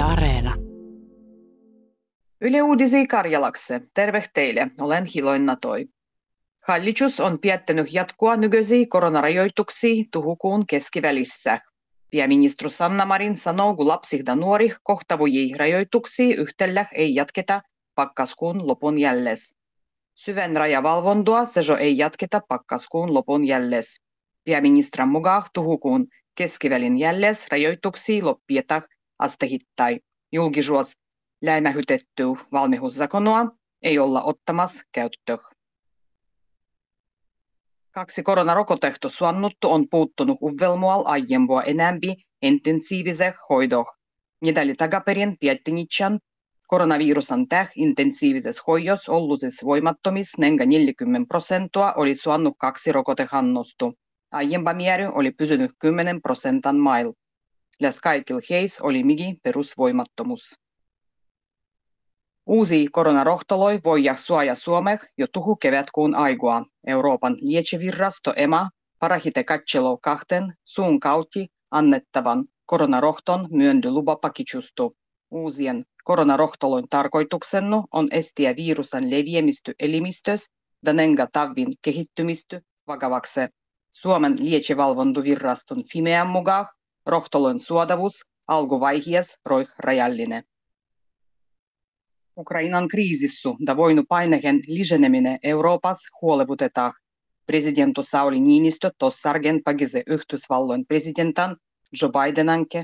Yle Areena. Yle Uudisi Karjalakse. Terve teille. Olen Hiloin Natoi. Hallitus on päättänyt jatkoa nykyisiä koronarajoituksia tuhukuun keskivälissä. Pääministeri Sanna Marin sanoo, kun lapsi ja nuori kohtavujia rajoituksia yhtellä ei jatketa pakkaskuun lopun jälles. Syven rajavalvontoa sejo ei jatketa pakkaskuun lopun jälles. Pääministerin mukaan tuhukuun keskivälin jälles rajoituksia loppieta astehittai. Julkisuus läimähytetty valmiuszakonoa ei olla ottamassa käyttöön. Kaksi koronarokotehto suannuttu on puuttunut uvelmual aiempua enämpi intensiivise hoidoh. Nedali takaperin piettinitsan koronavirusan täh intensiivises hoidos olluses voimattomis nenga 40 prosenttia oli suannut kaksi rokotehannostu. Aiempa mieri oli pysynyt 10 prosentan mail. Läs kaikilla heis oli migi perusvoimattomuus. Uusi koronarohtoloi voi suoja Suomeh jo tuhu kevätkuun aigua. Euroopan lietsevirrasto EMA parahite katselo kahten suun kautti annettavan koronarohton myöndy lupapakichustu. Uusien koronarohtoloin tarkoituksennu on estiä virusan leviämisty elimistös danenga tavin kehittymisty vakavaksi. Suomen lietsevalvontuvirraston Fimean mukaan rohtoloin suodavuus alkuvaiheessa roih rajallinen. Ukrainan kriisissu da voinu painehen lisäneminen Euroopassa huolevutetaan. Presidentti Sauli Niinistö tossargen pagise Yhdysvalloin presidentan Joe Bidenanke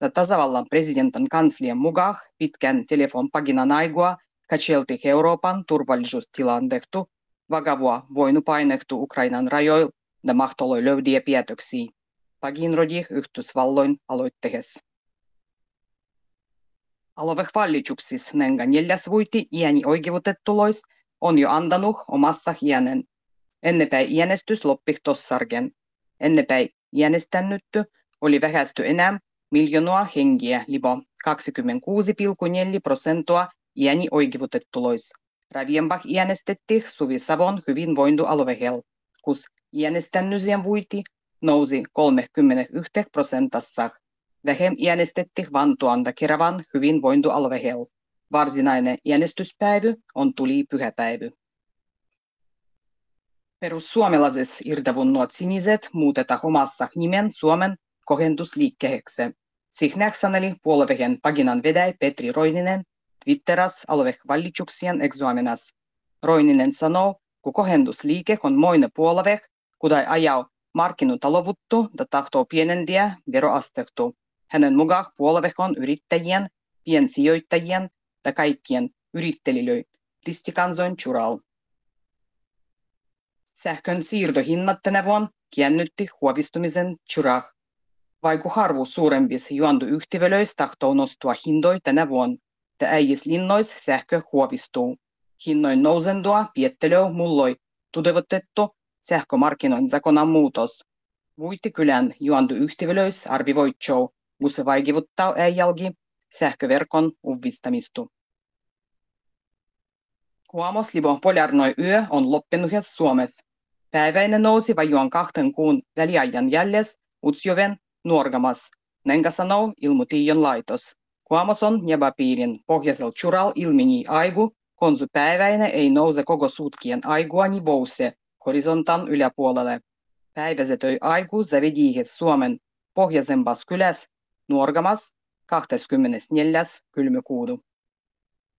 da tasavallan presidentin kanslian mukaan pitkän telefonpaginan aigua katselti Euroopan turvallisuustilannehtu vakavua voinu painehtu Ukrainan rajoilla da mahtoloi löydiä päätöksiä. Pagin rodi Yhdysvalloin aloitteessa. Aluehvalituksissa nenga neljäs vuiti iäni oikeutettulois on jo antanut omassa hienen. Ennepäin iänestys loppih tossargen. Ennepäin iänestännytty oli vähästy enää miljoonaa hengiä libo 26,4 prosenttia iäni oikeutettulois. Ravienbach äänestettiin Suvi Savon hyvinvointialueella, kus äänestännysien vuiti nousi 31 prosentassa Vähem äänestettiin Vantuanda Keravan hyvinvointialueella. Varsinainen äänestyspäivä on tuli pyhäpäivä. Perussuomalaisessa irtavunnut siniset muutetaan omassa nimen Suomen kohendusliikkeeksi. Sihnäksaneli puolueen paginan vedäi Petri Roininen Twitteras aluehvallituksien examinas. Roininen sanoo, kun kohendusliike on moinen puolue, kudai ajau markkinutalovuttu ja tahtoo pienendiä veroastehtu. Hänen mukaan puolue yrittäjien, piensijoittajien ja kaikkien yrittelijöiden ristikansoin chural. Sähkön siirtohinnat tänä vuonna kiennytti huovistumisen churah. Vaiku harvu suurempis juontu yhtivelöis tahtoo nostua hindoi tänä vuonna, ja äijis linnois sähkö huovistuu. Hinnoin nousendua piettelöö mulloi tudevotettu sähkömarkkinoin zakonan muutos. Vuittikylän juontu yhtivelöis arvivoitsou kun se vaikuttaa äijälgi sähköverkon uudistamistu. Huomos libo polarnoi yö on loppinut Suomessa. Päiväinen nousi vajuan kahten kuun väliajan jälles Utsjoven nuorgamas, nenga sanoo ilmutiion laitos. Huomos on jäbäpiirin pohjaisel chural ilmini aigu, konsu päiväinen ei nouse koko sutkien aigua nivouse horisontan yläpuolelle. Päiväsetöi aigu zavediihes Suomen pohjaisembas kyläs Nuorgamas 24. kylmykuudu.